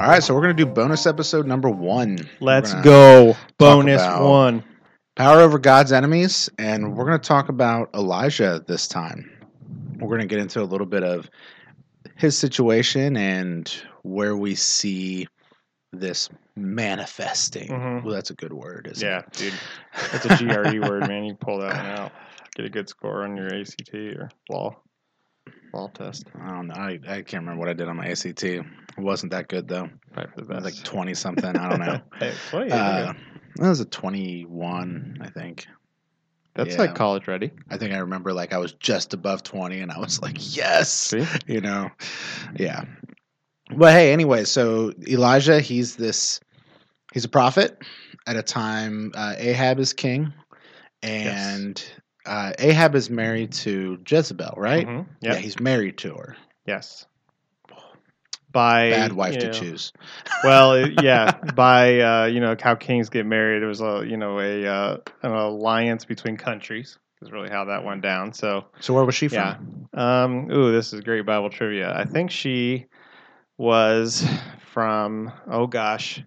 All right, so we're going to do bonus episode number one. Let's go. Bonus one. Power over God's enemies, and we're going to talk about Elijah this time. We're going to get into a little bit of his situation and where we see this manifesting. Mhm. Well, that's a good word, isn't Yeah, it? dude. That's a GRE word, man. You pull that one out. Get a good score on your ACT or law law test. I don't know. I, I can't remember what I did on my ACT. It wasn't that good though. Probably for the best. like twenty something. I don't know. hey, 20, Uh, it was a twenty-one, I think. That's yeah. like college ready. I think I remember like I was just above twenty, and I was like, yes, See? you know, yeah. But hey, anyway, so Elijah, he's this, he's a prophet at a time uh, Ahab is king, and uh, Ahab is married to Jezebel, right? Mhm. Yeah, he's married to her. Yes. By Bad wife to know, choose. well, yeah, by uh, you know how kings get married. It was a you know a uh, an alliance between countries. Is really how that went down. So So where was she from? yeah. Um. Ooh, this is great Bible trivia. I think she was from. Oh gosh,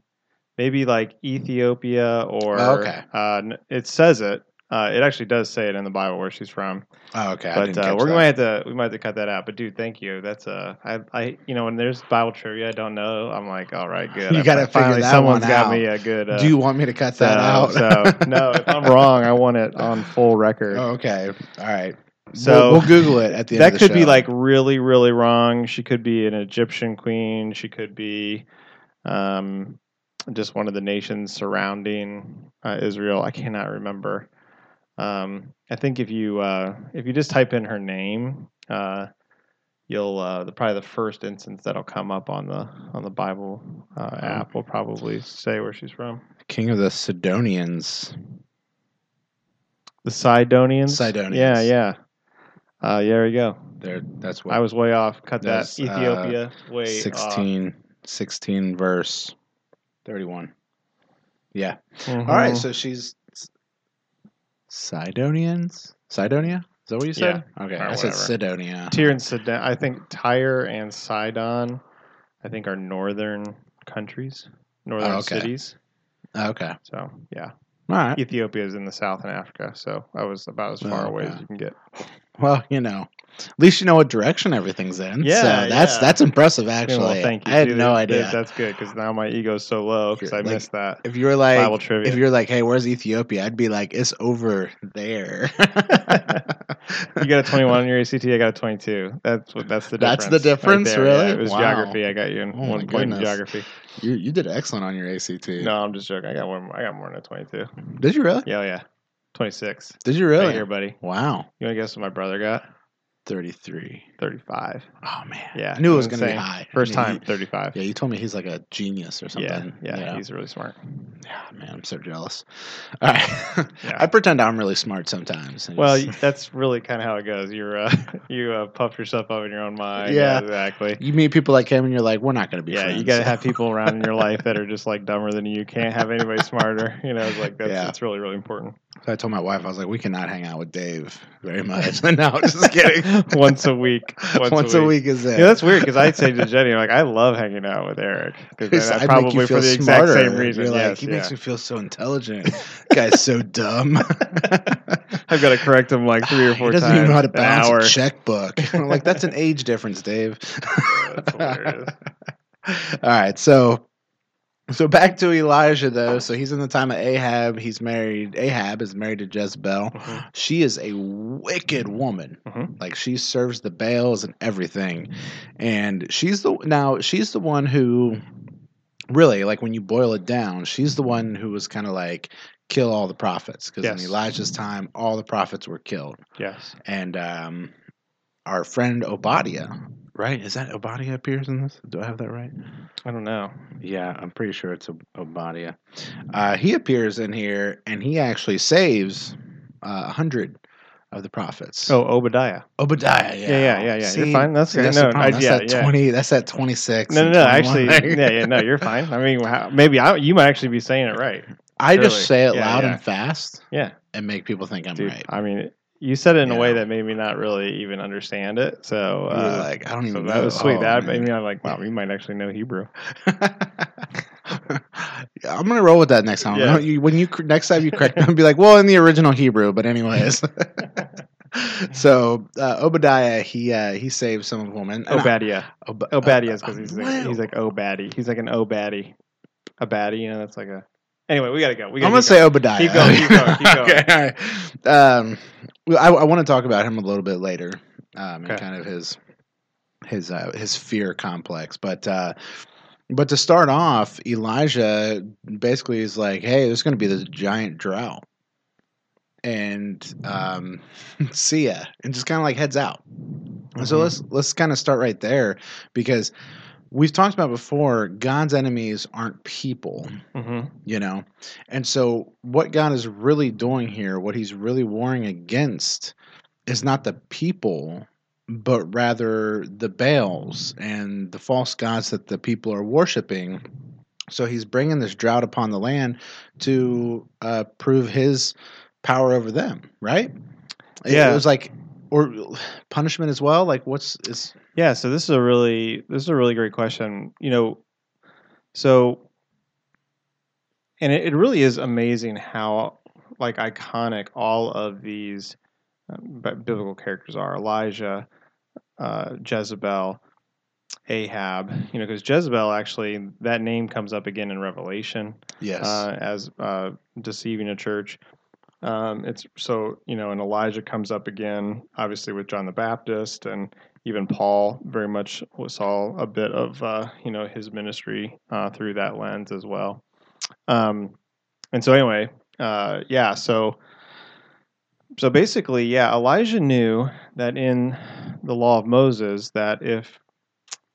maybe like Ethiopia or. Oh, okay. Uh, it says it. Uh, it actually does say it in the Bible where she's from. Oh, okay. But uh, we're that. gonna have to we might have to cut that out. But dude, thank you. That's uh, I I you know when there's Bible trivia I don't know, I'm like, all right, good. You I gotta finally that someone's one got out. me a good. Uh, Do you want me to cut so, that out? so no, if I'm wrong, I want it on full record. Oh, okay. All right. So- we'll, we'll Google it at the end. that of the could be like really really wrong. She could be an Egyptian queen. She could be, um, just one of the nations surrounding uh, Israel. I cannot remember. Um, I think if you uh, if you just type in her name, uh, you'll uh, the probably the first instance that'll come up on the on the Bible uh, Oh. app will probably say where she's from. king of the Sidonians. The Sidonians. Sidonians. Yeah, yeah. Uh, yeah, there you go. There, that's what I was way off. Cut that. Uh, Ethiopia. way off. 16, 16 verse 31. Yeah. All right. So she's Sidonians? Sidonia? Is that what you said? Okay. or I said whatever. Sidonia. Tyre and Sidon. I think Tyre and Sidon, I think are northern countries, northern Oh, okay. cities. Okay. So yeah, All right. Ethiopia is in the south in Africa. So I was about as far Oh, away as you can get. Well, you know, at least you know what direction everything's in. Yeah, So that's yeah. that's impressive. Actually, well, thank you. I had See, no idea. that- That's good because now my ego's so low because I Like, missed that if you were like, Bible trivia. if you're like, hey, where's Ethiopia? I'd be like, it's over there. you got a 21 on your ACT. I got a 22. That's what. That's the difference. That's the difference, right there. really? Yeah, it was Wow. geography. I got you in Oh one point in geography. you you did excellent on your ACT. No, I'm just joking. I got one. I got more than a 22. Did you really? Yeah, yeah. 26. Did you Right really? here, buddy. Wow. You want to guess what my brother got? 33. 35. Oh man. Yeah, I knew it was going to be high. First I time, mean, 35. yeah, you told me he's like a genius or Yeah, something. yeah, he's really smart. Yeah, man, I'm so jealous. All right. Yeah. I pretend I'm really smart sometimes. Well, that's really kind of how it goes. You're uh, you uh, puff yourself up in your own mind. Yeah. exactly. you meet people like him and you're like, we're not going to be Yeah, friends. you got to have people around in your life that are just like dumber than you. You Can't have anybody smarter. You know, it's like that's Yeah. it's really really important. So I told my wife, I was like, we cannot hang out with Dave very much. no, just kidding. Once a week. Once, Once, a, week. is it. Yeah, that's weird because I say to Jenny, like, I love hanging out with Eric because make probably for the exact same reason. You're like, yes, he yeah. makes me feel so intelligent. Guy's so dumb. I've got to correct him like three or ah, four he doesn't times. even know how to an balance hour. a checkbook. I'm like, that's an age difference, Dave. That's hilarious. All right, so so back to Elijah though. So he's in the time of Ahab. He's married. Ahab is married to Jezebel. Mhm. She is a wicked woman. Mhm. Like she serves the Baals and everything, and she's the now she's the one who really like when you boil it down, she's the one who was kind of like kill all the prophets because Yes. in Elijah's time all the prophets were killed, Yes. and um, our friend Obadiah. Right? Is that Obadiah appears in this? Do I have that right? I don't know. Yeah, I'm pretty sure it's Ob- Obadiah. Uh, he appears in here, and he actually saves uh, a hundred of the prophets. Oh, Obadiah. Obadiah. Yeah, Yeah, yeah, yeah, yeah. See? You're fine. That's See, that's No. I- that's yeah, that yeah. twenty. That's that twenty six. No, no, no. Actually, yeah, yeah. No, you're fine. I mean, how, maybe I, you might actually be saying it right. I just say it Yeah, loud and fast Yeah, and make people think I'm dude. right. I mean, you said it in a way that made me not really even understand it. So, uh, like, I don't so even that was sweet. Oh, that man. made me I'm like, wow, you might actually know Hebrew. Yeah, I'm gonna roll with that next time. Yeah. You- when you next time you correct me, I'll be like, well, in the original Hebrew, but anyways. so uh, Obadiah, he uh, he saved some woman. and I- Obadiah. Ob- Obadiah uh, is because he's uh, like, he's like oh baddie. He's like an oh baddie. A baddie, you know, that's like a. Anyway, we gotta go. We gotta I'm gonna say Obadiah. Keep going, keep going, keep going. okay, all right. Um, I, I want to talk about him a little bit later, um, and kind of his his uh, his fear complex. But uh, but to start off, Elijah basically is like, "Hey, there's going to be this giant drought." And um, see ya, and just kind of like heads out. And so let's let's kind of start right there because we've talked about before. God's enemies aren't people Mhm. you know and so what god is really doing here what he's really warring against is not the people but rather the baals and the false gods that the people are worshiping so he's bringing this drought upon the land to uh, prove his power over them right Yeah. it was like or punishment as well like what's is Yeah, so this is a really this is a really great question. You know, so and it, it really is amazing how like iconic all of these um, biblical characters are. Elijah, uh, Jezebel, Ahab. You know, because Jezebel actually that name comes up again in Revelation yes uh, as uh, deceiving a church. Um, it's so you know, and Elijah comes up again, obviously with John the Baptist, and even Paul very much saw a bit of uh, you know his ministry uh, through that lens as well. Um, and so anyway, uh, yeah, so so basically, yeah, Elijah knew that in the law of Moses that if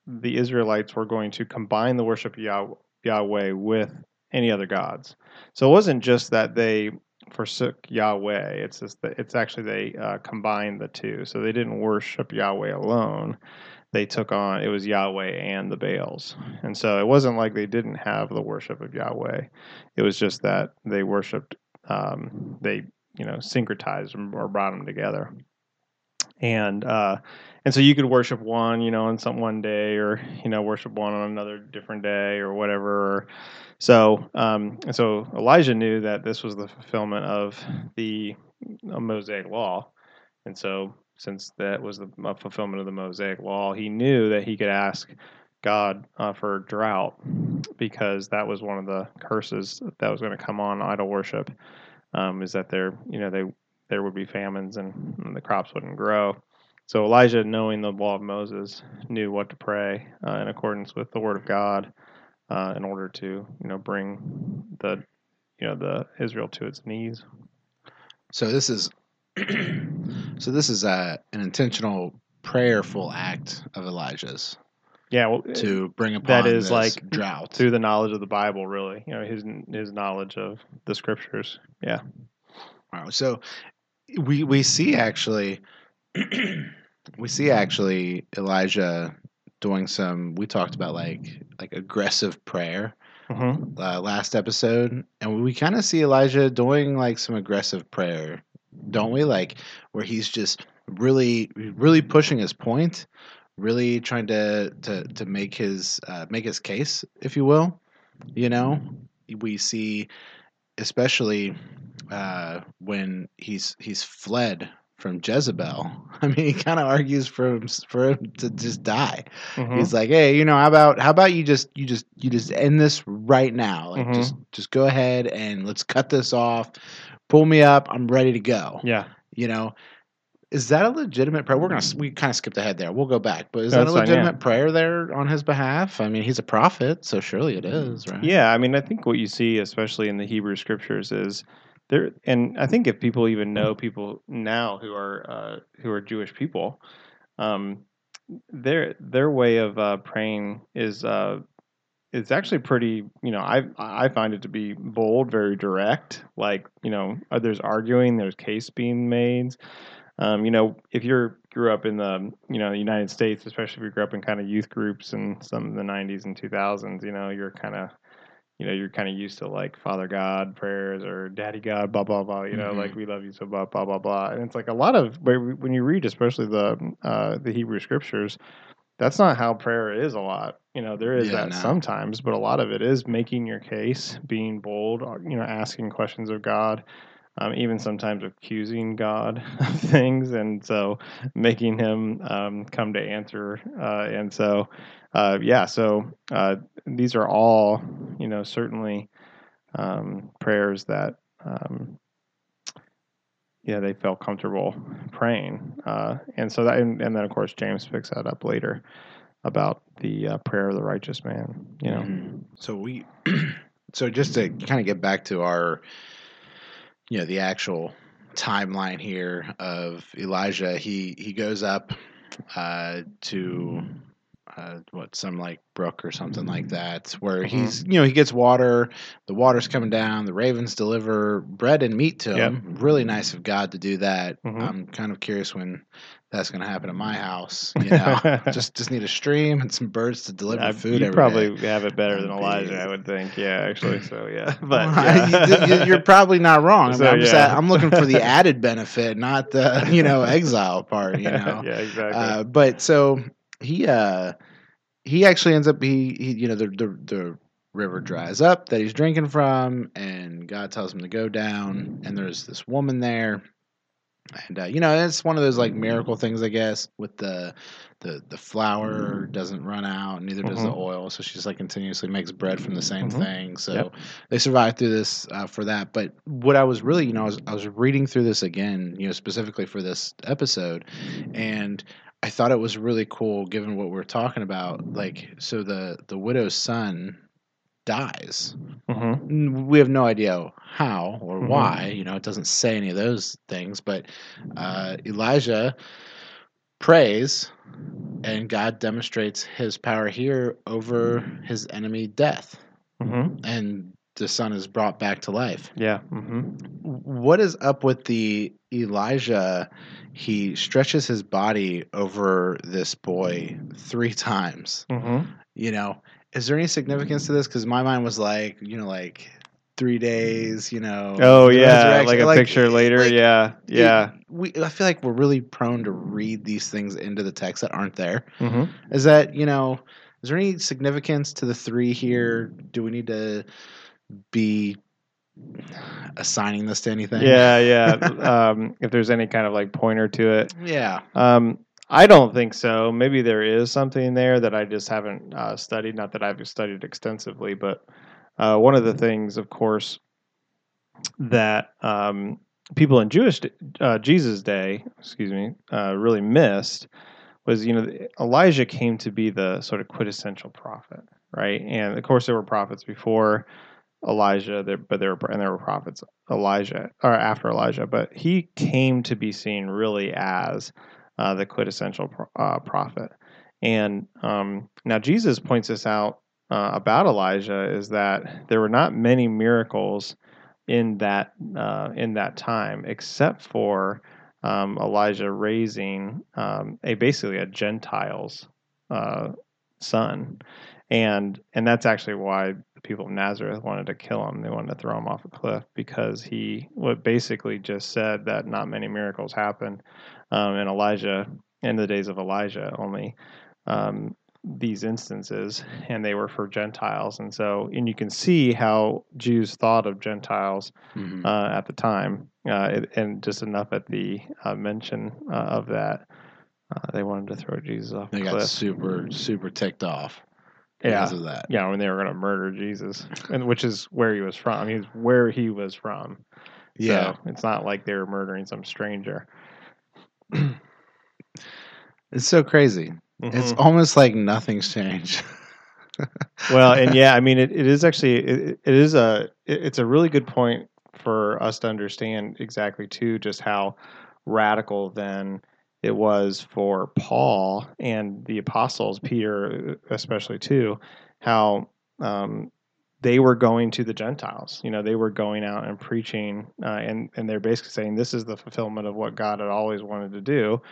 the Israelites were going to combine the worship of Yahweh with any other gods, so it wasn't just that they forsook Yahweh. It's just that it's actually they uh, combined the two. So they didn't worship Yahweh alone. They took on it was Yahweh and the Baals, and so it wasn't like they didn't have the worship of Yahweh. It was just that they worshipped. Um, they you know syncretized or brought them together, and uh, and so you could worship one you know on some one day, or you know worship one on another different day, or whatever. So, um, so Elijah knew that this was the fulfillment of the uh, Mosaic law, and so since that was the fulfillment of the Mosaic law, he knew that he could ask God uh, for drought because that was one of the curses that was going to come on idol worship. Um, is that there, you know, they there would be famines and, and the crops wouldn't grow. So Elijah, knowing the law of Moses, knew what to pray uh, in accordance with the Word of God uh, in order to you know bring the you know the Israel to its knees. So this is so this is uh, an intentional prayerful act of Elijah's Yeah, well, to bring upon that is like drought. through the knowledge of the Bible, really. You know, his his knowledge of the scriptures. Yeah. Wow. So we we see actually we see actually Elijah doing some we talked about like like aggressive prayer hmm uh, last episode and we kind of see Elijah doing like some aggressive prayer don't we? Like where he's just really really pushing his point really trying to to to make his uh, make his case if you will you know? We see especially uh, when he's he's fled from Jezebel. I mean, he kind of argues for him, for him to just die. hmm He's like, "Hey, you know, how about how about you just you just you just end this right now? Like, Mhm. just just go ahead and let's cut this off. Pull me up. I'm ready to go." Yeah. You know, is that a legitimate prayer? We're gonna we kind of skipped ahead there. We'll go back, but is No, that a that's fine, yeah. legitimate prayer there on his behalf? I mean, he's a prophet, so surely it is, right? Yeah, I mean, I think what you see, especially in the Hebrew scriptures, is there, and I think if people even know people now who are uh, who are Jewish people, um, their their way of uh, praying is uh, is actually pretty. You know, I I find it to be bold, very direct. Like you know, uh, there's arguing, there's case being made. Um, you know, if you're grew up in the you know United States, especially if you grew up in kind of youth groups in some of the '90s and 2000s, you know, you're kind of you know, you're kind of used to like Father God prayers or Daddy God, blah blah blah. You know, Mhm. like we love you so blah blah blah blah. And it's like a lot of when when you read, especially the uh, the Hebrew scriptures, that's not how prayer is. A lot, you know, there is Yeah, that no. sometimes, but a lot of it is making your case, being bold, you know, asking questions of God. Um, even sometimes accusing God of things, and so making Him um, come to answer. Uh, and so, uh, yeah, so uh, these are all, you know, certainly um, prayers that, um, yeah, they felt comfortable praying. Uh, and so that, and, and then of course James picks that up later about the uh, prayer of the righteous man. You know, Mhm. So we, so just to kind of get back to our, you know, the actual timeline here of Elijah, he he goes up uh, to uh, what some like brook or something like that, where Mhm. he's you know he gets water, the water's coming down, the ravens deliver bread and meat to Yep. him. Really nice of God to do that. Mhm. I'm kind of curious when that's going to happen at my house. You know, just just need a stream and some birds to deliver I- food. you every probably day. have it better than Elijah, I would think. Yeah, actually. So yeah, but yeah. you- you're probably not wrong. I mean, So, I'm, just yeah. at- I'm looking for the added benefit, not the you know exile part. You know, yeah, exactly. uh, but so he uh he actually ends up he, he you know the, the the river dries up that he's drinking from, and God tells him to go down, and there's this woman there. And uh, you know it's one of those like miracle things, I guess. With the the the flour doesn't run out, neither does the Mhm. oil. So she's like continuously makes bread from the same Mhm. thing. So Yep. they survived through this uh, for that. But what I was really, you know, I was, I was reading through this again, you know, specifically for this episode, and I thought it was really cool given what we're talking about. Like, so the the widow's son dies. hmm We have no idea how or Mhm. why. You know, it doesn't say any of those things. But uh, Elijah prays, and God demonstrates His power here over his enemy, death, hmm and the son is brought back to life. Yeah. hmm What is up with the Elijah? He stretches his body over this boy three times. hmm You know, is there any significance to this? Because my mind was like, you know, like three days. You know. Oh yeah, like a picture later. like, yeah. it- Yeah. we, I feel like we're really prone to read these things into the text that aren't there. hmm Is that you know? Is there any significance to the three here? Do we need to be assigning this to anything? Yeah. Yeah. um, if there's any kind of like pointer to it, yeah. Um, I don't think so. Maybe there is something there that I just haven't uh, studied. Not that I've studied extensively, but uh, one of the things, of course, that um, people in Jewish uh, Jesus' day, excuse me, uh, really missed was you know Elijah came to be the sort of quintessential prophet, right? And of course, there were prophets before Elijah, there, but there were and there were prophets Elijah or after Elijah, but he came to be seen really as uh, the quintessential pro- uh, prophet. And um, now Jesus points this out uh, about Elijah is that there were not many miracles in that uh, in that time, except for um, Elijah raising um, a basically a Gentiles uh, son, and and that's actually why people of Nazareth wanted to kill him. They wanted to throw him off a cliff because he what basically just said that not many miracles happened um, in Elijah in the days of Elijah only. Um, these instances and they were for gentiles and so and you can see how jews thought of gentiles Mhm. uh, at the time, uh, it, and just enough at the uh, mention uh, of that, uh, they wanted to throw Jesus off they got cliff. super super ticked off Yeah, because of that. yeah, when they were going to murder Jesus, and which is where he was from. Mean, where he was from. Yeah. so it's not like they were murdering some stranger. It's so crazy. It's Mhm. almost like nothing's changed. well, and yeah, I mean, it, it is actually it, it is a it, it's a really good point for us to understand exactly too just how radical then it was for Paul and the apostles, Peter especially too, how um, they were going to the Gentiles. You know, they were going out and preaching, uh, and and they're basically saying this is the fulfillment of what God had always wanted to do,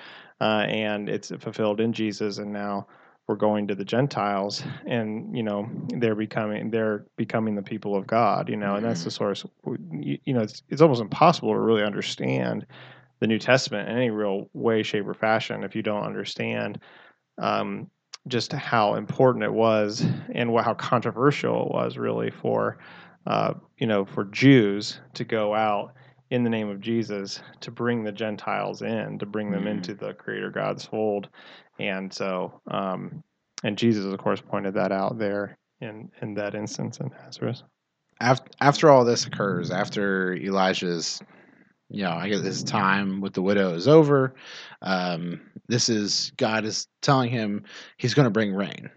uh, and it's fulfilled in Jesus, and now we're going to the Gentiles, and you know they're becoming they're becoming the people of God. You know, and that's the source. You, you know, it's it's almost impossible to really understand the New Testament in any real way, shape, or fashion if you don't understand um, just how important it was and what, how controversial it was really for uh, you know for Jews to go out in the name of Jesus to bring the Gentiles in, to bring them mm-hmm. into the Creator God's fold, and so um, and Jesus of course pointed that out there in in that instance in Nazareth. After, after all this occurs, after Elijah's you know, I guess his time with the widow is over. Um, this is God is telling him he's going to bring rain.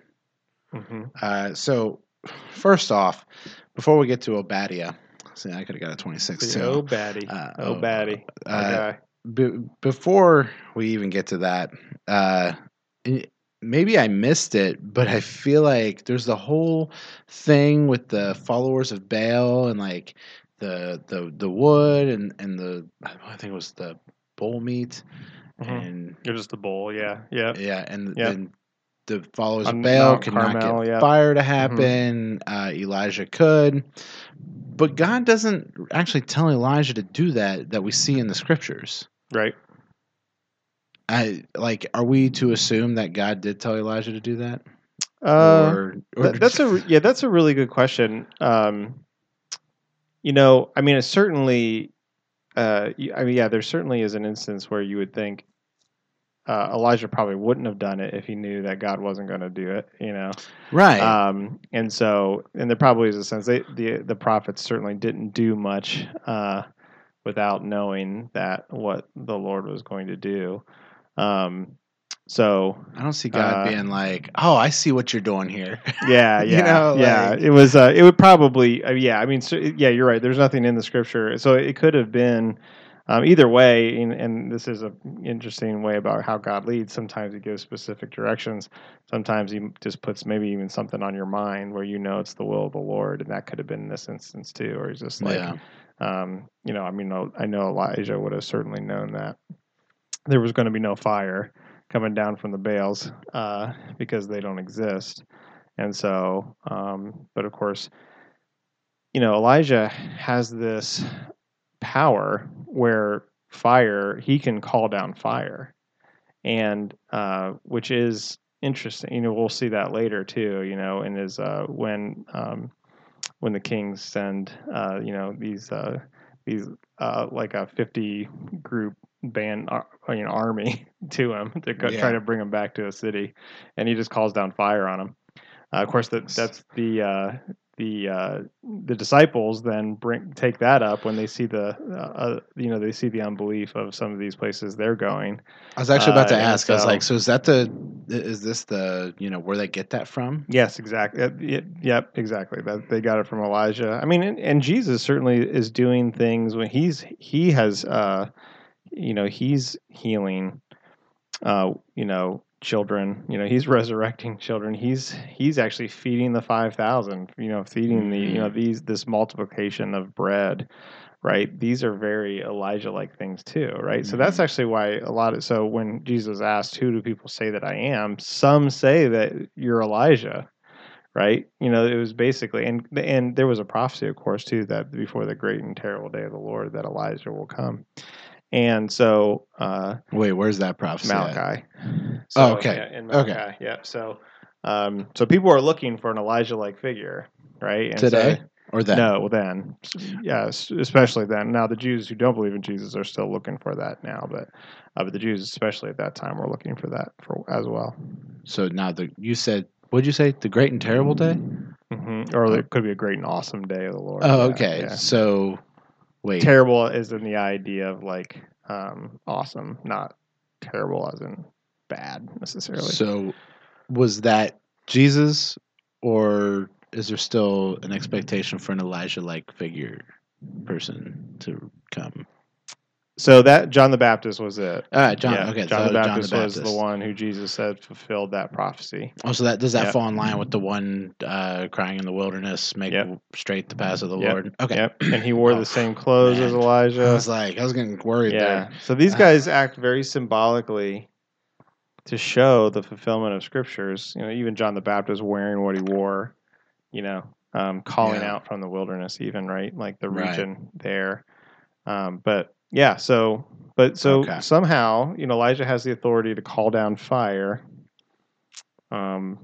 Mm-hmm. Uh, so, first off, before we get to Obadiah, see, I could have got a 26 too. Obadiah. Uh, Obadiah. Uh, b- before we even get to that, uh, maybe I missed it, but I feel like there's the whole thing with the followers of Baal and like the the the wood and and the I think it was the bull meat mm-hmm. and it was the bull, yeah, yeah, yeah, and yep. then the followers of Baal could not get yep. fire to mm-hmm. happen. Mm-hmm. Uh, Elijah could, but God doesn't actually tell Elijah to do that. That we see in the scriptures, right? I like. Are we to assume that God did tell Elijah to do that? Uh, or, or that, that's a yeah, that's a really good question. Um, you know, I mean, it certainly, uh, I mean, yeah, there certainly is an instance where you would think uh, Elijah probably wouldn't have done it if he knew that God wasn't going to do it, you know. Right. Um, and so, and there probably is a sense they, the the prophets certainly didn't do much uh, without knowing that what the Lord was going to do. Um, so I don't see God uh, being like, "Oh, I see what you're doing here." Yeah, yeah, you know, yeah. Like, it was. Uh, it would probably. Uh, yeah, I mean, so, yeah, you're right. There's nothing in the scripture, so it could have been. Um, either way, and, and, this is an interesting way about how God leads. Sometimes He gives specific directions. Sometimes He just puts maybe even something on your mind where you know it's the will of the Lord, and that could have been in this instance too. Or He's just like, yeah. um, you know, I mean, I know Elijah would have certainly known that there was going to be no fire coming down from the Baals uh, because they don't exist. And so, um, but of course, you know, Elijah has this power where fire, he can call down fire, and uh, which is interesting. You know, we'll see that later too. You know, and is uh, when um, when the kings send, uh, you know, these uh, these uh, like a fifty group band uh, you know army to him to yeah. try to bring him back to a city, and he just calls down fire on him. Uh, of course, that that's the uh, the uh, the disciples then bring take that up when they see the uh, uh, you know they see the unbelief of some of these places they're going. I was actually about to ask. So, I was like, so is that the is this the you know where they get that from? Yes, exactly. Yep, exactly. That they got it from Elijah. I mean, and, and Jesus certainly is doing things when he's he has you know he's healing uh, you know children you know he's resurrecting children he's he's actually feeding the 5000 you know feeding the you know mm. these this multiplication of bread right these are very elijah like things too right mm-hmm. so that's mm-hmm. actually why a lot of so when jesus asked who do people say that i am some say that you're elijah right you know it was basically and and there was a prophecy of course too that before the great and terrible day of the lord that elijah will come and so, uh, wait, where's that prophecy? Malachi. So, oh, okay. Yeah, Malachi, okay. Yeah. So, um, so people are looking for an Elijah-like figure, right? And Today so, or then? No, then. Yes, especially then. Now, the Jews who don't believe in Jesus are still looking for that now, but uh, but the Jews, especially at that time, were looking for that for as well. So now the you said what'd you say? The great and terrible day, mm-hmm. or it could be a great and awesome day of the Lord. Oh, okay. Yeah. So Wait. Terrible is in the idea of like um, awesome, not terrible as in bad necessarily. So, was that Jesus, or is there still an expectation for an Elijah-like figure person to come? So that John the Baptist was it. All right, John. Yeah, okay, John, so the Baptist John the Baptist was the one who Jesus said fulfilled that prophecy. Oh, so that does that yep. fall in line with the one uh, crying in the wilderness, make yep. straight the path of the yep. Lord? Okay. Yep. And he wore oh, the same clothes man. as Elijah. I was like, I was getting worried. Yeah. There. So these guys act very symbolically to show the fulfillment of scriptures. You know, even John the Baptist wearing what he wore, you know, um, calling Yeah. out from the wilderness, even right, like the Right. region there. Um, but yeah, so but so Okay. somehow, you know, Elijah has the authority to call down fire. Um,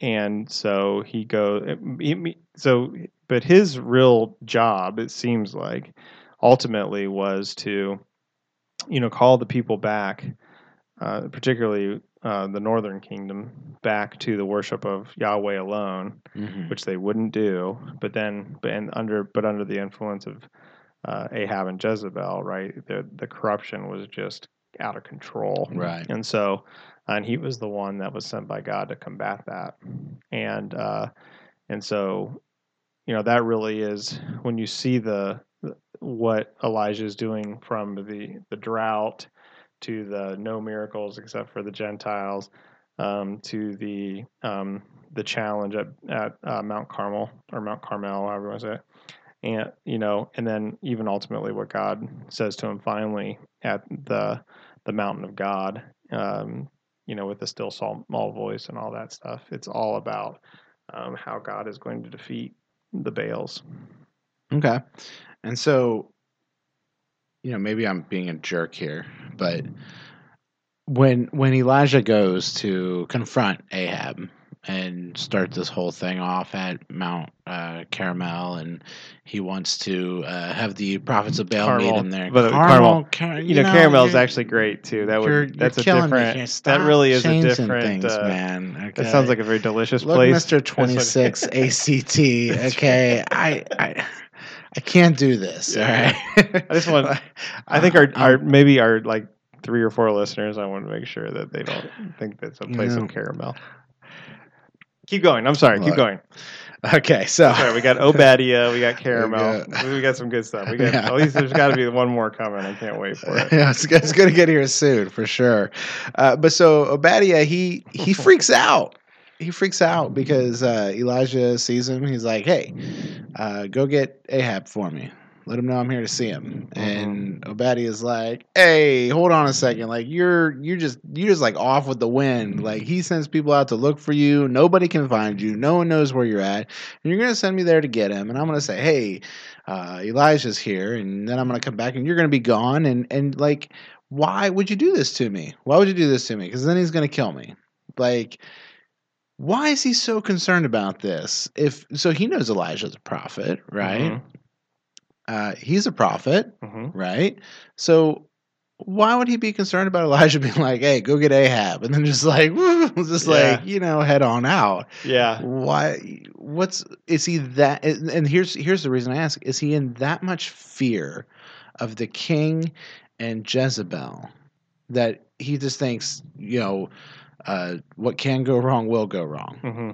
and so he goes. So, but his real job, it seems like, ultimately was to, you know, call the people back, uh, particularly uh, the northern kingdom, back to the worship of Yahweh alone, Mhm. which they wouldn't do. But then, but and under, but under the influence of uh, Ahab and Jezebel, right? The the corruption was just out of control, Right. And so, and he was the one that was sent by God to combat that, and uh, and so, you know, that really is when you see the what Elijah is doing from the the drought to the no miracles except for the Gentiles, um, to the um, the challenge at at uh, Mount Carmel or Mount Carmel, however you want to say it. And you know, and then even ultimately, what God says to him finally at the the mountain of God, um, you know, with the still small voice and all that stuff. It's all about um, how God is going to defeat the Baals. Okay. And so, you know, maybe I'm being a jerk here, but when when Elijah goes to confront Ahab and start this whole thing off at Mount uh, Carmel, and he wants to uh, have the prophets of Baal meet Carmel, him there. but Carmel, Car- you, know, Caramel is actually great too. That you're- would that's you're a different. That really is a different. things, uh, man. Okay? That sounds like a very delicious Look, place. Mister Twenty Six ACT. Okay, I, I I can't do this. Yeah. All right. I just want- I think our, our maybe our like three or four listeners. I want to make sure that they don't think that's a place No. of caramel. Keep going. I'm sorry. Keep going. Okay, so we got Obadiah, we got caramel, got- we got some good stuff. We got Yeah. at least there's got to be one more coming. I can't wait for it. yeah, it's, it's going to get here soon for sure. Uh, but so Obadiah, he he freaks out. He freaks out because uh, Elijah sees him. He's like, "Hey, uh, go get Ahab for me. Let him know I'm here to see him." And Obadiah's like, "Hey, hold on a second. Like you're you're just you're just like off with the wind. Like he sends people out to look for you. Nobody can find you. No one knows where you're at. And you're gonna send me there to get him. And I'm gonna say, hey, uh, Elijah's here, and then I'm gonna come back, and you're gonna be gone. And and like, why would you do this to me? Why would you do this to me? Because then he's gonna kill me. Like." Why is he so concerned about this? If so, he knows Elijah's a prophet, right? Mhm, Uh, he's a prophet, mhm. right? So why would he be concerned about Elijah being like, "Hey, go get Ahab," and then just like, just Yeah. like you know, head on out? Yeah. Why? What's is he that? And here's here's the reason I ask: Is he in that much fear of the king and Jezebel that he just thinks, you know, uh, what can go wrong will go wrong? hmm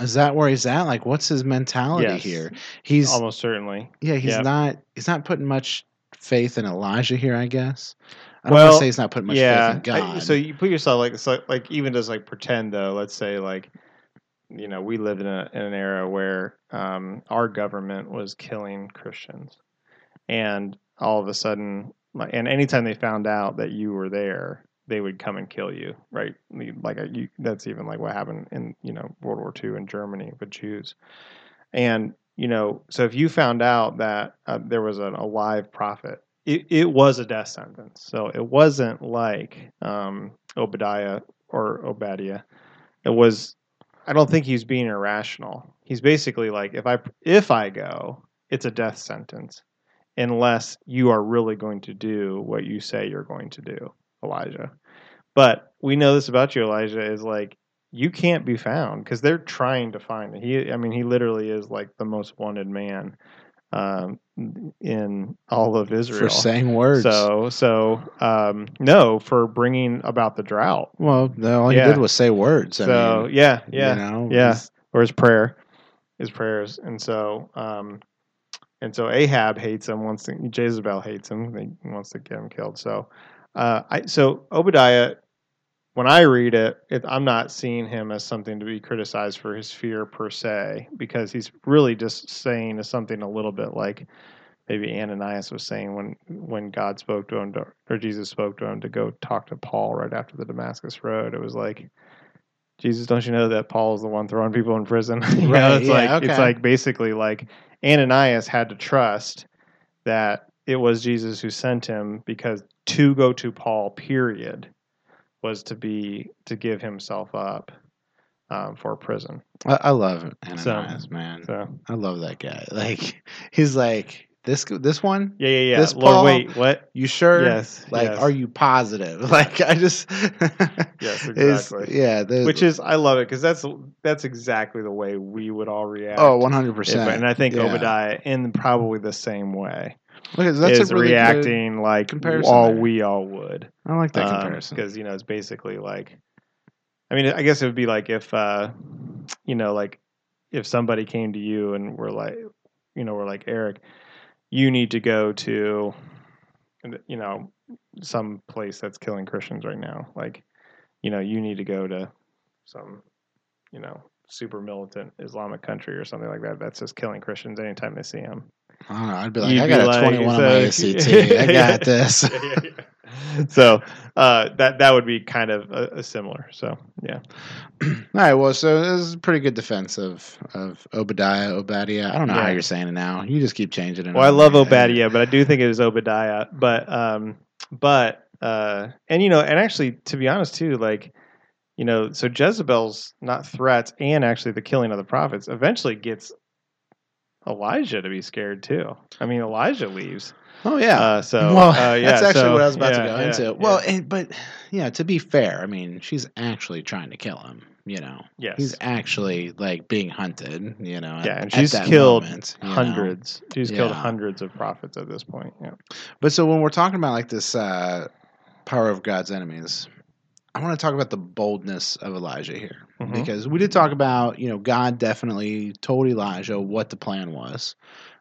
Is that where he's at? Like, what's his mentality Yes. here? He's Almost certainly. yeah, he's Yeah. not he's not putting much faith in Elijah here, I guess. I don't Well, want to say he's not putting much yeah. faith in I- God. so you put yourself like so like even just like pretend though. Let's say like you know we live in a in an era where um, our government was killing Christians, and all of a sudden, like, and anytime they found out that you were there, they would come and kill you, right? Like uh, you, that's even like what happened in you know World War II in Germany with Jews, and you know so if you found out that uh, there was an alive prophet, it, it was a death sentence. So it wasn't like um, Obadiah or Obadiah. It was. I don't think he's being irrational. He's basically like if I if I go, it's a death sentence unless you are really going to do what you say you're going to do, Elijah. But we know this about you, Elijah, is like you can't be found because they're trying to find it. He, I mean, he literally is like the most wanted man um, in all of Israel. for saying words. So, so um, no, for bringing about the drought. well, no, all he Yeah. did was say words. I so, mean, yeah, yeah, you know, yeah. or his prayer, his prayers, and so, um, and so Ahab hates him. Wants to, Jezebel hates him. He wants to get him killed. So, uh, I so Obadiah, when I read it, it, I'm not seeing him as something to be criticized for his fear per se, because he's really just saying something a little bit like maybe Ananias was saying when when God spoke to him to, or Jesus spoke to him to go talk to Paul right after the Damascus Road. It was like, Jesus, don't you know that Paul is the one throwing people in prison? you Right, know, it's yeah, like it's like basically like Ananias had to trust that it was Jesus who sent him because to go to Paul, period, was to be to give himself up um, for prison. I, I love So- Ananias, man. So I love that guy. Like he's like this this one. yeah, yeah, yeah. This Lord, Paul- wait, what? You sure? Yes, Like, yes. are you positive? Like, I just. Yes, exactly. Yeah. Which is I love it because that's that's exactly the way we would all react. Oh, one hundred percent. and I think yeah. Obadiah in probably the same way Look, that's is a really reacting like comparison all there. we all would. I like that comparison. because you know it's basically like i mean i guess it would be like if uh you know like if somebody came to you and we're like you know we're like eric you need to go to you know some place that's killing christians right now like you know you need to go to some you know super militant islamic country or something like that that's just killing christians anytime they see them I don't know. I'd be like, You'd I got a like, twenty-one on my so- ACT. I got this. so uh, that that would be kind of a, a similar. So yeah, All right. Well, so this is a pretty good defense of of Obadiah, Obadiah. I don't know how you're saying it now. You just keep changing it. well, I love. Obadiah, but I do think it is Obadiah. But um, but uh, and you know, and actually, to be honest, too, like you know, so Jezebel's not threats, and actually the killing of the prophets eventually gets Elijah to be scared too. I mean, Elijah leaves. Oh yeah. Uh, so well, uh, yeah, that's actually so- what I was about yeah, to go yeah, into. Well, and, but yeah, to be fair, I mean, she's actually trying to kill him. You know, yes, he's actually like being hunted. You know, Yeah, at- and she's killed moment, you know. hundreds. She's killed hundreds of prophets at this point. Yeah. But so when we're talking about like this uh, power of God's enemies, I want to talk about the boldness of Elijah here Mhm. because we did talk about you know God definitely told Elijah what the plan was.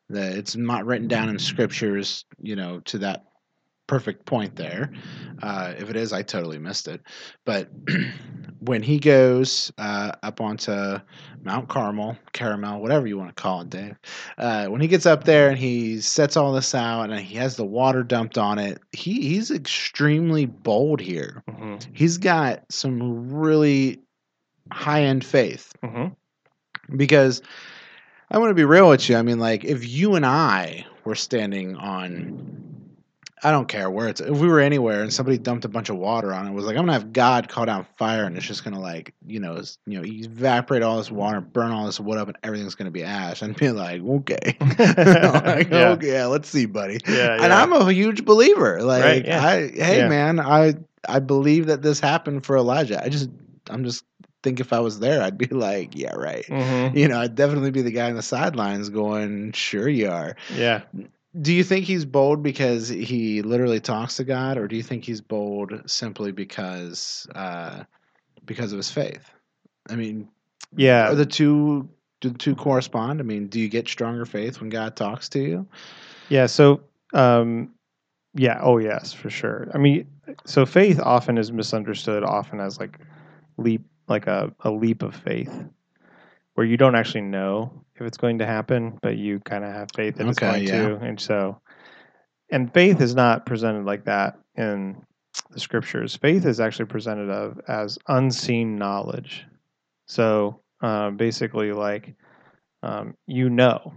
That it's not written down in scriptures, you know, to that perfect point there. Uh, if it is, I totally missed it. But when he goes uh, up onto Mount Carmel, Caramel, whatever you want to call it, Dave. Uh, when he gets up there and he sets all this out and he has the water dumped on it, he, he's extremely bold here. Mhm. He's got some really high end faith Mhm. because I want to be real with you. I mean, like, if you and I were standing on, I don't care where it's, if we were anywhere and somebody dumped a bunch of water on it, was like, I'm gonna have God call down fire and it's just gonna like, you know, you know, evaporate all this water, burn all this wood up, and everything's gonna be ash. And be like, okay, like, Yeah. okay, yeah, let's see, buddy. Yeah, And. I'm a huge believer. Like, Right, yeah. I, hey, Yeah. man, I, I believe that this happened for Elijah. I just, I'm just think if I was there, I'd be like, yeah, right. Mhm. You know, I'd definitely be the guy on the sidelines going, sure you are. Yeah. Do you think he's bold because he literally talks to God, or do you think he's bold simply because uh, because of his faith? I mean, Yeah. are the two do the two correspond? I mean, do you get stronger faith when God talks to you? Yeah. So, um, yeah. Oh, yes, for sure. I mean, so faith often is misunderstood, often as like leap, like a, a leap of faith, where you don't actually know if it's going to happen, but you kind of have faith that it's Okay, going yeah. to. And so, and faith is not presented like that in the scriptures. Faith is actually presented of as unseen knowledge. So, uh, basically, like um, you know,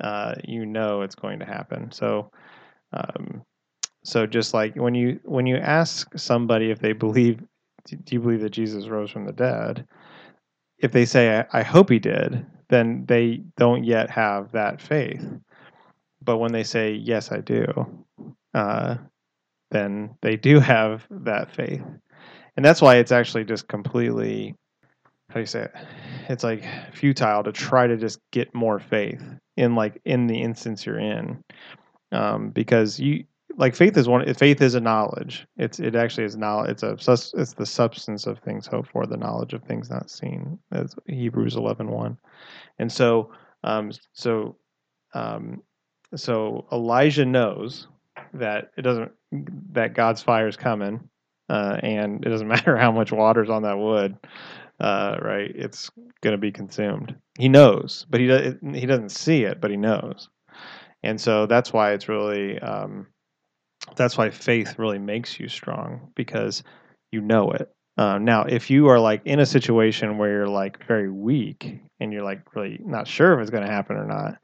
uh, you know it's going to happen. So, um, so just like when you when you ask somebody if they believe, do you believe that Jesus rose from the dead? If they say, I, I hope he did, then they don't yet have that faith. But when they say, yes, I do, uh, then they do have that faith. And that's why it's actually just completely, how do you say it? It's like futile to try to just get more faith in like in the instance you're in. Um, because you like faith is one faith is a knowledge. It's it actually is knowledge it's a it's the substance of things hoped for, the knowledge of things not seen. That's Hebrews 11, And so um so um so Elijah knows that it doesn't that God's fire is coming, uh, and it doesn't matter how much water's on that wood, uh, right? It's going to be consumed. He knows, but he does, he doesn't see it, but he knows. and so that's why it's really um, that's why faith really makes you strong because you know it. Uh, now, if you are like in a situation where you're like very weak and you're like really not sure if it's going to happen or not,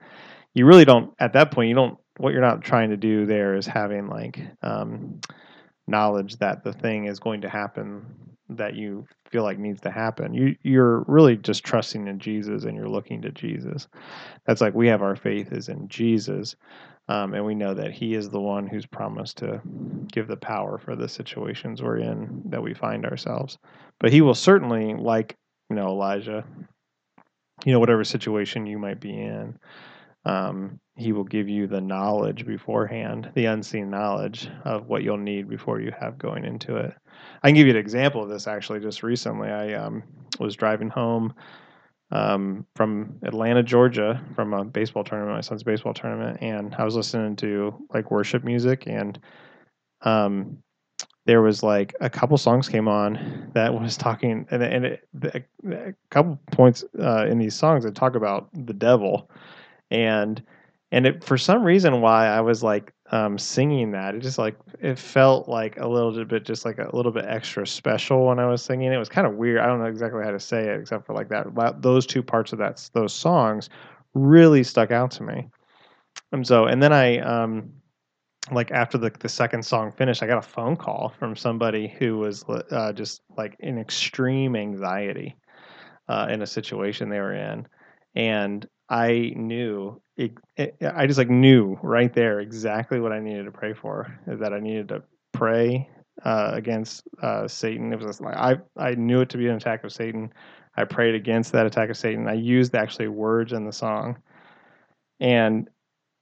you really don't. At that point, you don't. What you're not trying to do there is having like um, knowledge that the thing is going to happen that you feel like needs to happen. You you're really just trusting in Jesus and you're looking to Jesus. That's like we have our faith is in Jesus. Um, and we know that He is the one who's promised to give the power for the situations we're in that we find ourselves. But He will certainly, like you know Elijah, you know whatever situation you might be in, um, He will give you the knowledge beforehand, the unseen knowledge of what you'll need before you have going into it. I can give you an example of this actually. Just recently, I um, was driving home um, from Atlanta, Georgia, from a baseball tournament, my son's baseball tournament, and I was listening to like worship music, and um, there was like a couple songs came on that was talking, and and it, a couple points uh, in these songs that talk about the devil, and and it for some reason why I was like um, singing that. It just like it felt like a little bit, just like a little bit extra special when I was singing. It was kind of weird. I don't know exactly how to say it, except for like that. Those two parts of that those songs really stuck out to me. And so, and then I, um, like after the the second song finished, I got a phone call from somebody who was uh, just like in extreme anxiety uh, in a situation they were in, and I knew it, it, I just like knew right there exactly what I needed to pray for. That I needed to pray uh, against uh, Satan. It was like I I knew it to be an attack of Satan. I prayed against that attack of Satan. I used actually words in the song, and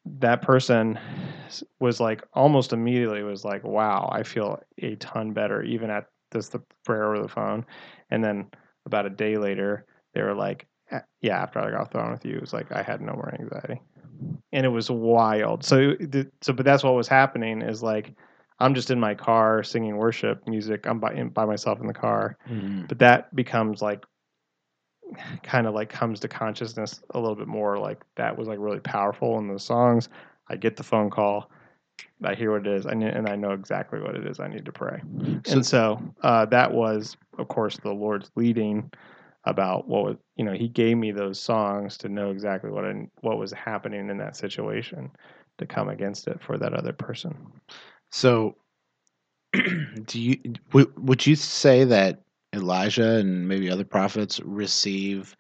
that person was like almost immediately was like, "Wow, I feel a ton better," even at this the prayer over the phone. And then about a day later, they were like, yeah, after I got phone with you, it was like I had no more anxiety, and it was wild. So, so, but that's what was happening is like I'm just in my car singing worship music. I'm by by myself in the car, mm-hmm. but that becomes like kind of like comes to consciousness a little bit more. Like that was like really powerful in the songs. I get the phone call. I hear what it is, and, and I know exactly what it is I need to pray. So, and so uh, that was, of course, the Lord's leading about what was you know he gave me those songs to know exactly what I, what was happening in that situation to come against it for that other person. So do you w- would you say that elijah and maybe other prophets receive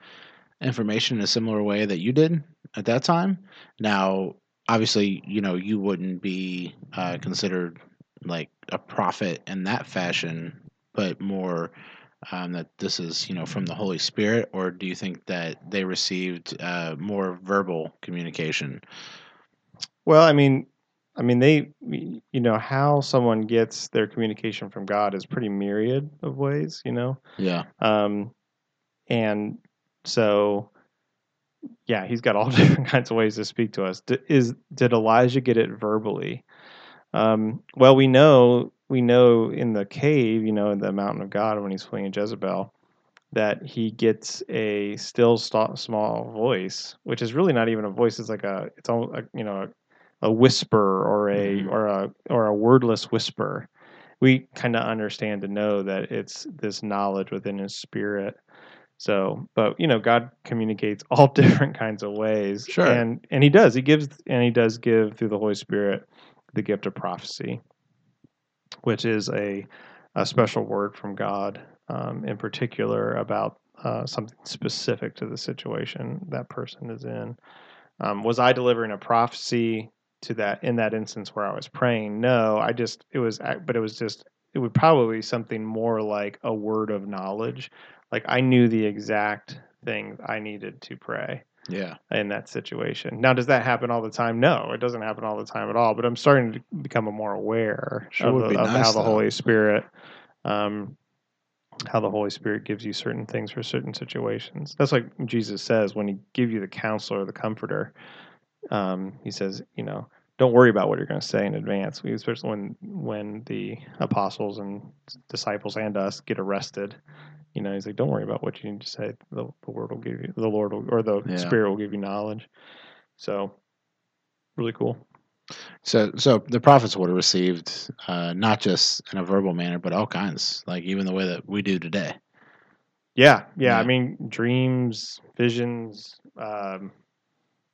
information in a similar way that you did at that time? Now obviously you know you wouldn't be uh, considered like a prophet in that fashion but more um, that this is you know from the Holy Spirit, or do you think that they received uh, more verbal communication? Well, I mean, I mean they, you know, how someone gets their communication from God is pretty myriad of ways, you know. Yeah. Um, and so, yeah, he's got all different kinds of ways to speak to us. D- is did Elijah get it verbally? Um, well, we know we know in the cave, you know, in the mountain of God, when he's fleeing Jezebel, that he gets a still small voice, which is really not even a voice. It's like a, it's all, a, you know, a, a whisper or a mm-hmm. or a or a wordless whisper. We kind of understand to know that it's this knowledge within his spirit. So, but you know, God communicates all different kinds of ways. Sure. And and he does. He gives and he does give through the Holy Spirit the gift of prophecy which is a, a special word from God um, in particular about uh, something specific to the situation that person is in. Um, was I delivering a prophecy to that in that instance where I was praying? No, I just it was, but it was just it would probably be something more like a word of knowledge. Like I knew the exact thing I needed to pray yeah. in that situation. Now does that happen all the time? No it doesn't happen all the time at all but i'm starting to become a more aware sure of, the, of nice, how the holy spirit um, how the holy spirit gives you certain things for certain situations. That's like jesus says when he give you the counselor the comforter um, he says you know don't worry about what you're going to say in advance especially when when the apostles and disciples and us get arrested you know, he's like, don't worry about what you need to say. The, the word will give you, the Lord will, or the yeah. Spirit will give you knowledge. So, really cool. So, so the prophets would have received uh, not just in a verbal manner, but all kinds, like even the way that we do today. Yeah, yeah. I mean, dreams, visions. Um,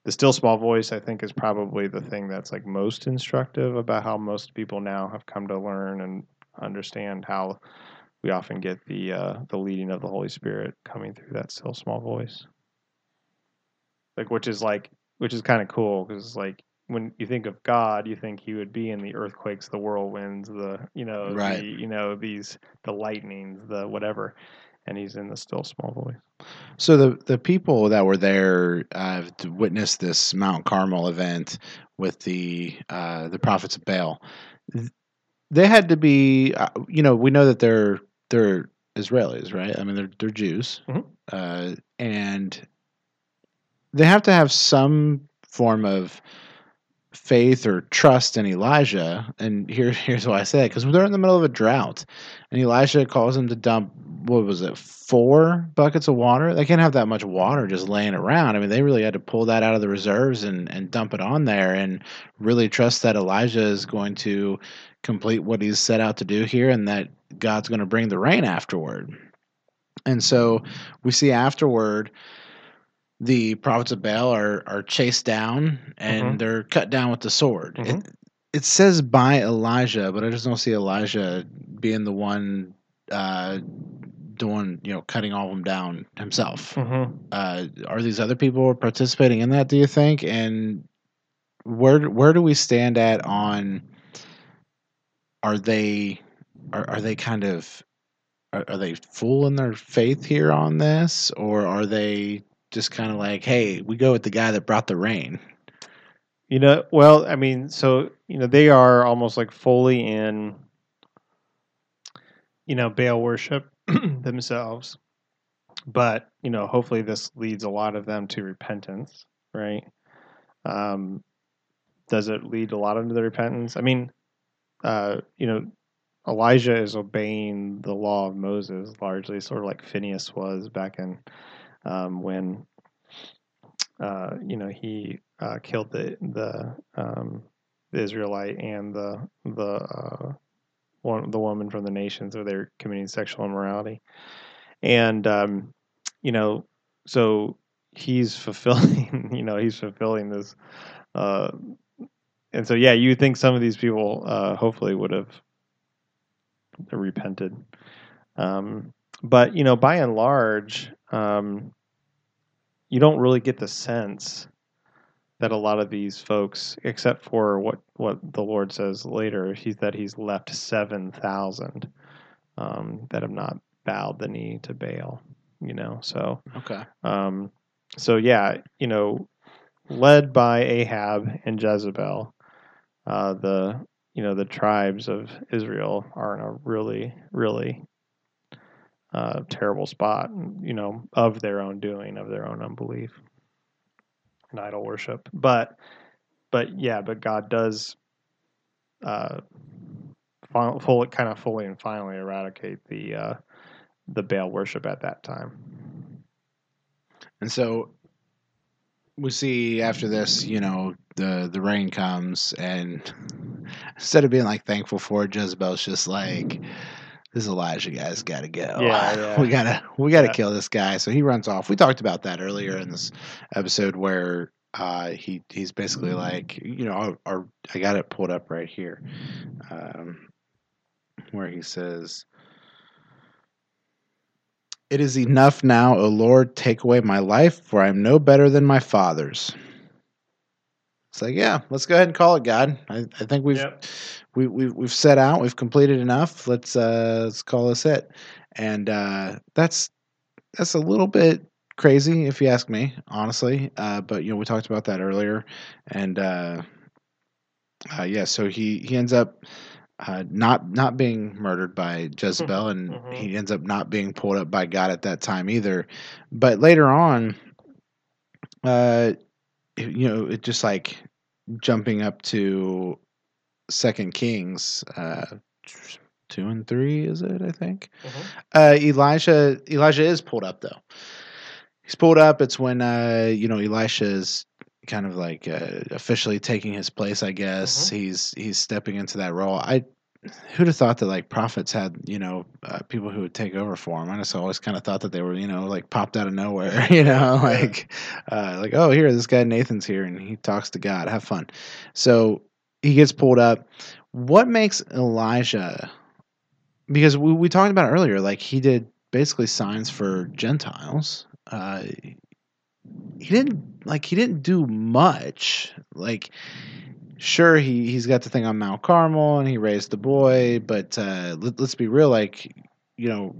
the still small voice, I think, is probably the thing that's like most instructive about how most people now have come to learn and understand how we often get the uh, the leading of the Holy Spirit coming through that still small voice. Like, which is like, which is kind of cool because like when you think of God, you think He would be in the earthquakes, the whirlwinds, the you know, Right. the, you know these the lightnings, the whatever, and He's in the still small voice. So the the people that were there uh, to witness this Mount Carmel event with the uh, the prophets of Baal, they had to be. Uh, you know, we know that they're they're Israelis, right? I mean, they're they're Jews, Mhm. uh, and they have to have some form of faith or trust in Elijah. And here here's why I say that because they're in the middle of a drought, and Elijah calls them to dump what was it four buckets of water they can't have that much water just laying around i mean they really had to pull that out of the reserves and, and dump it on there and really trust that elijah is going to complete what he's set out to do here and that god's going to bring the rain afterward and so we see afterward the prophets of baal are, are chased down and Mhm. they're cut down with the sword Mhm. it, it says by elijah but i just don't see elijah being the one uh, doing you know cutting all of them down himself. Mm-hmm. Uh, are these other people participating in that? Do you think? And where where do we stand at on? Are they are, are they kind of are, are they full in their faith here on this, or are they just kind of like, hey, we go with the guy that brought the rain? You know, well, I mean, so you know, they are almost like fully in, you know, Baal worship themselves, but you know, hopefully, this leads a lot of them to repentance, right? Um, does it lead a lot of them to the repentance? I mean, uh, you know, Elijah is obeying the law of Moses largely, sort of like Phineas was back in um, when uh, you know he uh, killed the the um, the Israelite and the the uh, one the woman from the nations, or they're committing sexual immorality, and um, you know, so he's fulfilling, you know, he's fulfilling this, uh, and so yeah, you think some of these people uh, hopefully would have repented, um, but you know, by and large. Um, you don't really get the sense that a lot of these folks, except for what, what the Lord says later, he's that he's left seven thousand um, that have not bowed the knee to Baal. You know, so Okay. um, so yeah, you know, led by Ahab and Jezebel, uh, the you know the tribes of Israel are in a really really uh, terrible spot, you know, of their own doing, of their own unbelief and idol worship. But, but yeah, but God does, uh, full, kind of fully and finally eradicate the uh, the Baal worship at that time. And so we see after this, you know, the the rain comes, and instead of being like thankful for it, Jezebel's just like, "This Elijah guy's got to go. Yeah, yeah. we gotta we gotta Yeah. kill this guy." So he runs off. We talked about that earlier in this episode where uh, he he's basically like, you know, or I got it pulled up right here, um, where he says. It is enough now, O Lord, take away my life, for I am no better than my fathers. It's like, yeah, let's go ahead and call it God. I, I think we've Yep. we, we've we've set out, we've completed enough. Let's uh let's call this it. And uh that's that's a little bit crazy if you ask me, honestly. Uh but you know, we talked about that earlier. And uh, uh yeah, so he he ends up uh, not not being murdered by Jezebel, and Mhm. he ends up not being pulled up by God at that time either. But later on, uh, you know, it just like jumping up to Second Kings, uh, two and three, is it? I think. Uh, Elijah Elijah is pulled up though. He's pulled up. It's when uh, you know Elisha is kind of like uh, officially taking his place. I guess Mm-hmm. he's he's stepping into that role. I who'd have thought that like prophets had you know uh, people who would take over for him. I just always kind of thought that they were you know like popped out of nowhere. You know, like uh, like oh here this guy Nathan's here and he talks to God. Have fun. So he gets pulled up. What makes Elijah? Because we, we talked about earlier, like he did basically signs for Gentiles. Uh, he didn't like he didn't do much. Like sure he he's got the thing on Mount Carmel and he raised the boy, but uh, let, let's be real, like you know.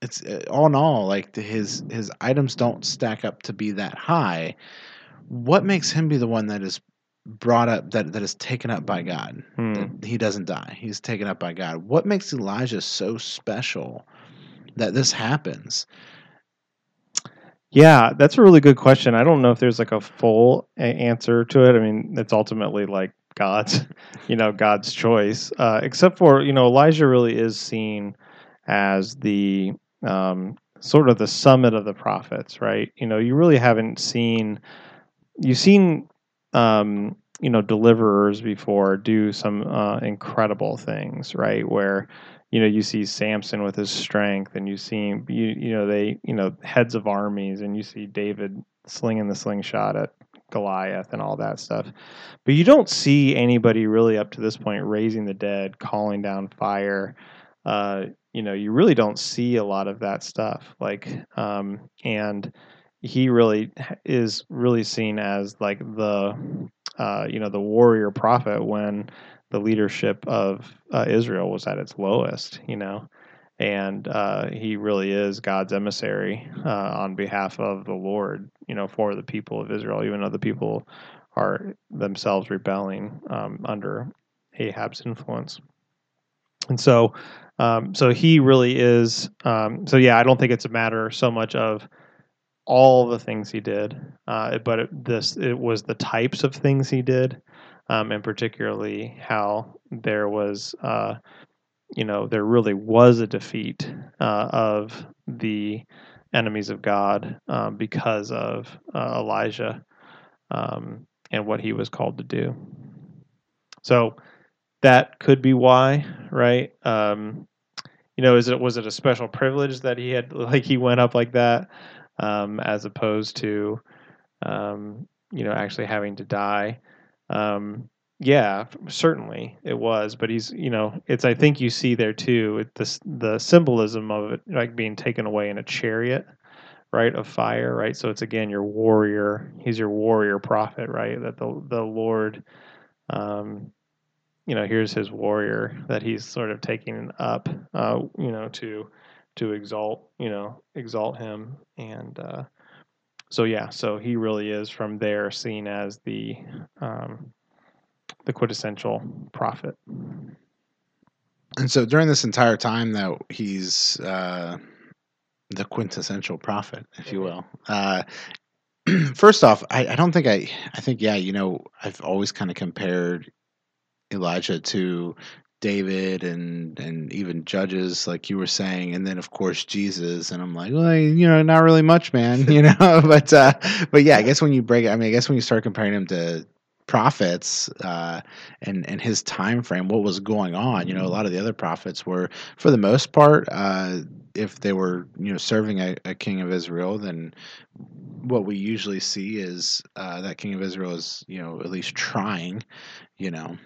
It's uh, all in all, like his his items don't stack up to be that high. What makes him be the one that is brought up that that is taken up by God? Hmm. he doesn't die. He's taken up by God. What makes Elijah so special that this happens? Yeah, that's a really good question. I don't know if there's like a full answer to it. I mean, it's ultimately like God's, you know, God's choice. Uh, except for you know, Elijah really is seen as the um, sort of the summit of the prophets, right? You know, you really haven't seen you've seen um, you know deliverers before do some uh, incredible things, right? Where you know you see Samson with his strength, and you see you you know they you know heads of armies, and you see David slinging the slingshot at Goliath and all that stuff. But you don't see anybody really up to this point raising the dead, calling down fire. Uh, you know, you really don't see a lot of that stuff. Like, um, and he really is really seen as like the, uh, you know, the warrior prophet when the leadership of uh, Israel was at its lowest. You know, and uh, he really is God's emissary uh, on behalf of the Lord, you know, for the people of Israel, even though the people are themselves rebelling um, under Ahab's influence. And so, um, so he really is. Um, so yeah, I don't think it's a matter so much of all the things he did, uh, but it, this it was the types of things he did, um, and particularly how there was. Uh, you know there really was a defeat uh, of the enemies of God um, because of uh, Elijah um, and what he was called to do. So that could be why, right? Um, you know, is it was it a special privilege that he had like he went up like that, um, as opposed to, um, you know, actually having to die? Um, yeah, certainly it was, but he's you know it's I think you see there too it, the the symbolism of it like being taken away in a chariot, right of fire, right. So it's again your warrior. He's your warrior prophet, right? That the the Lord, um, you know, here's his warrior that he's sort of taking up, uh, you know, to to exalt, you know, exalt him and. Uh, so yeah, so he really is from there seen as the um, the quintessential prophet. And so during this entire time that he's uh, the quintessential prophet, if you will. Uh, first off, I, I don't think I. I think yeah, you know, I've always kind of compared Elijah to David and and even judges, like you were saying, and then of course Jesus, and I'm like, well, you know, not really much, man, you know, but uh, but yeah, I guess when you break it, I mean, I guess when you start comparing him to prophets uh, and and his time frame, what was going on, you know, a lot of the other prophets were, for the most part, uh, if they were you know serving a, a king of Israel, then what we usually see is uh, that king of Israel is you know at least trying, you know.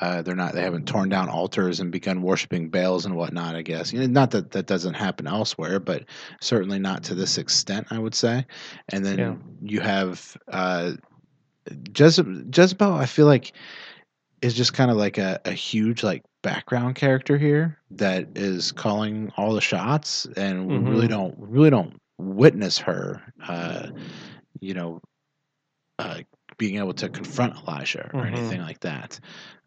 Uh, they're not. They haven't torn down altars and begun worshiping Baals and whatnot. I guess. You know, not that that doesn't happen elsewhere, but certainly not to this extent. I would say. And then Yeah. you have uh, Jezebel. Jezebel. I feel like is just kind of like a, a huge like background character here that is calling all the shots, and we really Mhm. don't really don't witness her. Uh, you know, uh, being able to confront Elijah or Mhm. anything like that.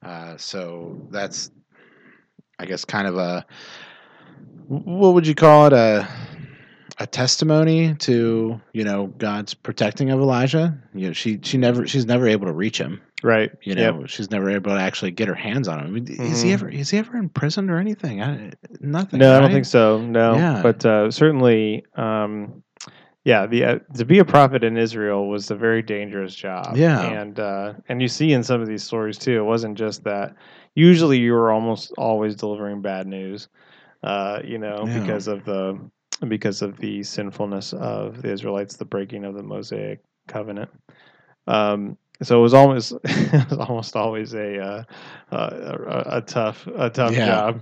Uh, so that's, I guess, kind of a what would you call it a a testimony to you know God's protecting of Elijah. You know, she she never she's never able to reach him. Right. You Yep. know, she's never able to actually get her hands on him. I mean, Is he Mhm. ever is he ever in prison or anything? I, nothing. No, I don't think so. No, Yeah. but uh, certainly, um, yeah, the uh, to be a prophet in Israel was a very dangerous job. Yeah. and uh, and you see in some of these stories too, it wasn't just that. Usually, you were almost always delivering bad news, uh, you know, Yeah. because of the because of the sinfulness of the Israelites, the breaking of the Mosaic covenant. Um, so it was almost it was almost always a uh, a, a, a tough a tough Yeah. job.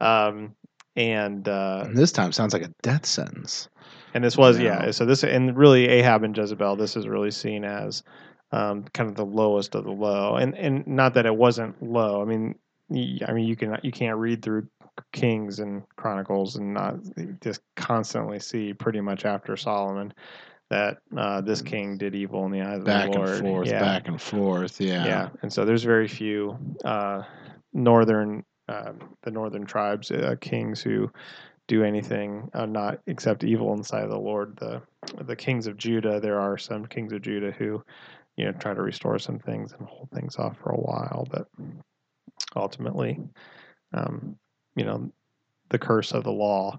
Um, and uh, And this time sounds like a death sentence. And this was yeah. So this and really Ahab and Jezebel. This is really seen as um, kind of the lowest of the low, and and not that it wasn't low. I mean, I mean you can you can't read through Kings and Chronicles and not just constantly see pretty much after Solomon that uh, this king did evil in the eyes of Back the Lord. Back and forth, yeah. back and forth. Yeah. Yeah, and so there's very few uh, northern uh, the northern tribes uh, kings who do anything uh, not except evil in the sight of the Lord. The the kings of Judah, there are some kings of Judah who you know try to restore some things and hold things off for a while, but ultimately, um, you know, the curse of the law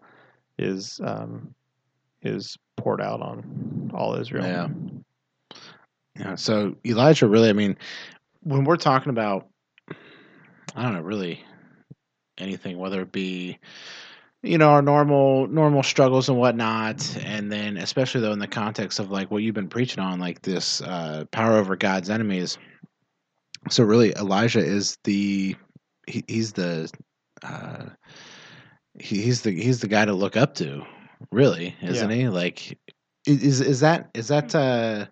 is um, is poured out on all Israel. Yeah. Yeah. So Elijah really, I mean, when we're talking about, I don't know, really anything, whether it be, you know, our normal normal struggles and whatnot, and then especially though in the context of like what you've been preaching on, like this uh, power over God's enemies. So really, Elijah is the he, he's the uh, he, he's the he's the guy to look up to, really, isn't he? Like, is is that is that uh,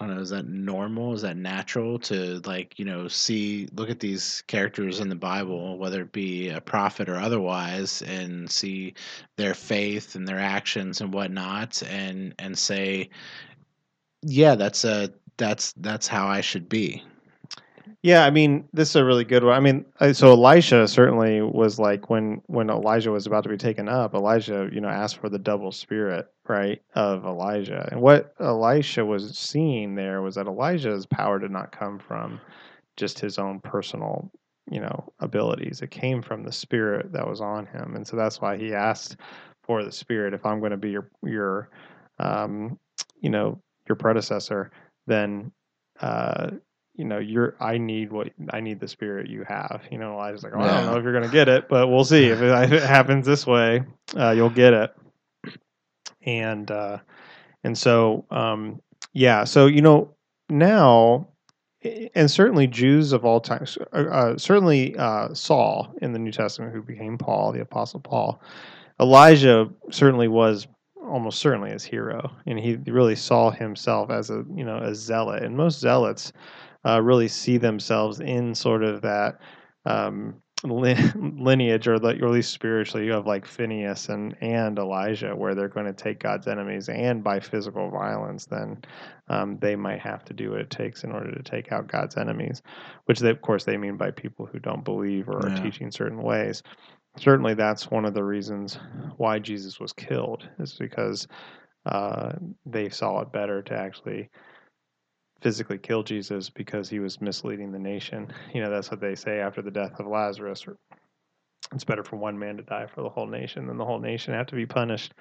I don't know, is that normal? Is that natural to like, you know, see look at these characters in the Bible, whether it be a prophet or otherwise, and see their faith and their actions and whatnot and and say, Yeah, that's a that's that's how I should be. Yeah, I mean, this is a really good one. I mean, so Elisha certainly was like when when Elijah was about to be taken up, Elijah, you know, asked for the double spirit, right, of Elijah. And what Elisha was seeing there was that Elijah's power did not come from just his own personal, you know, abilities. It came from the spirit that was on him. And so that's why he asked for the spirit if I'm going to be your your um, you know, your predecessor, then uh you know, you're I need what I need the spirit you have. You know, Elijah's like, oh, I don't know if you're gonna get it, but we'll see. If it, if it happens this way, uh, you'll get it. And uh, and so um, yeah, so you know now, and certainly Jews of all times, uh, uh, certainly uh, Saul in the New Testament, who became Paul, the Apostle Paul. Elijah certainly was almost certainly his hero, and he really saw himself as a you know a zealot. And most zealots uh, really see themselves in sort of that um, lineage, or, at least spiritually, you have like Phineas and and Elijah, where they're going to take God's enemies, and by physical violence, then um, they might have to do what it takes in order to take out God's enemies, which they, of course they mean by people who don't believe or Yeah. are teaching certain ways certainly that's one of the reasons why Jesus was killed is because uh, they saw it better to actually physically kill Jesus because he was misleading the nation. You know, that's what they say after the death of Lazarus. It's better for one man to die for the whole nation than the whole nation have to be punished.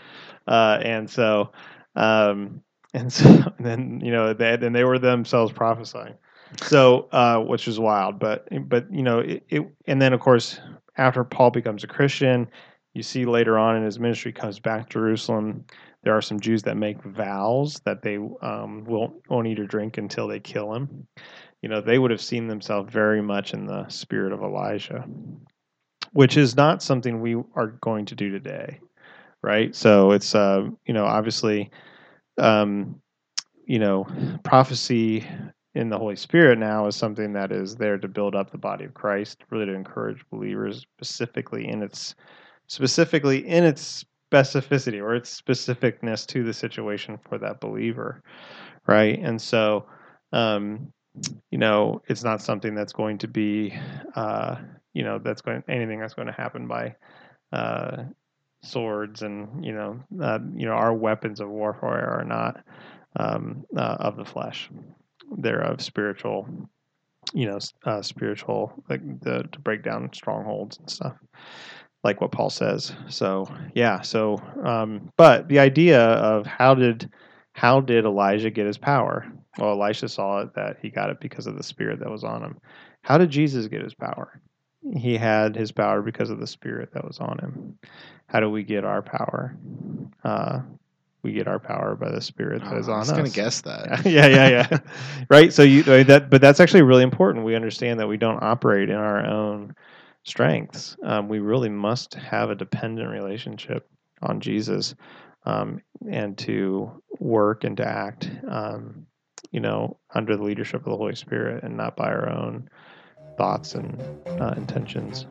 Uh, and so, um, and so, and then you know, they and they were themselves prophesying. So, uh, which was wild, but but you know, it, it and then of course after Paul becomes a Christian, you see later on in his ministry comes back to Jerusalem. There are some Jews that make vows that they um, won't won't eat or drink until they kill him. You know, they would have seen themselves very much in the spirit of Elijah, which is not something we are going to do today, right? So it's uh, you know obviously, um, you know, prophecy in the Holy Spirit now is something that is there to build up the body of Christ, really to encourage believers specifically in its specifically in its specificity or its specificness to the situation for that believer, right? And so, um, you know, it's not something that's going to be, uh, you know, that's going anything that's going to happen by uh, swords and you know, uh, you know, our weapons of warfare are not um, uh, of the flesh they're of spiritual you know uh, spiritual like the to break down strongholds and stuff like what Paul says. So yeah, so um, but the idea of how did how did Elijah get his power? Well, Elisha saw it that he got it because of the spirit that was on him. How did Jesus get his power? He had his power because of the spirit that was on him. How do we get our power? Uh, we get our power by the spirit that is Oh, I on was us. gonna guess that. yeah, yeah, yeah. right. So you that, but that's actually really important. We understand that we don't operate in our own strengths. Um, we really must have a dependent relationship on Jesus, um, and to work and to act, um, you know, under the leadership of the Holy Spirit, and not by our own thoughts and uh, intentions.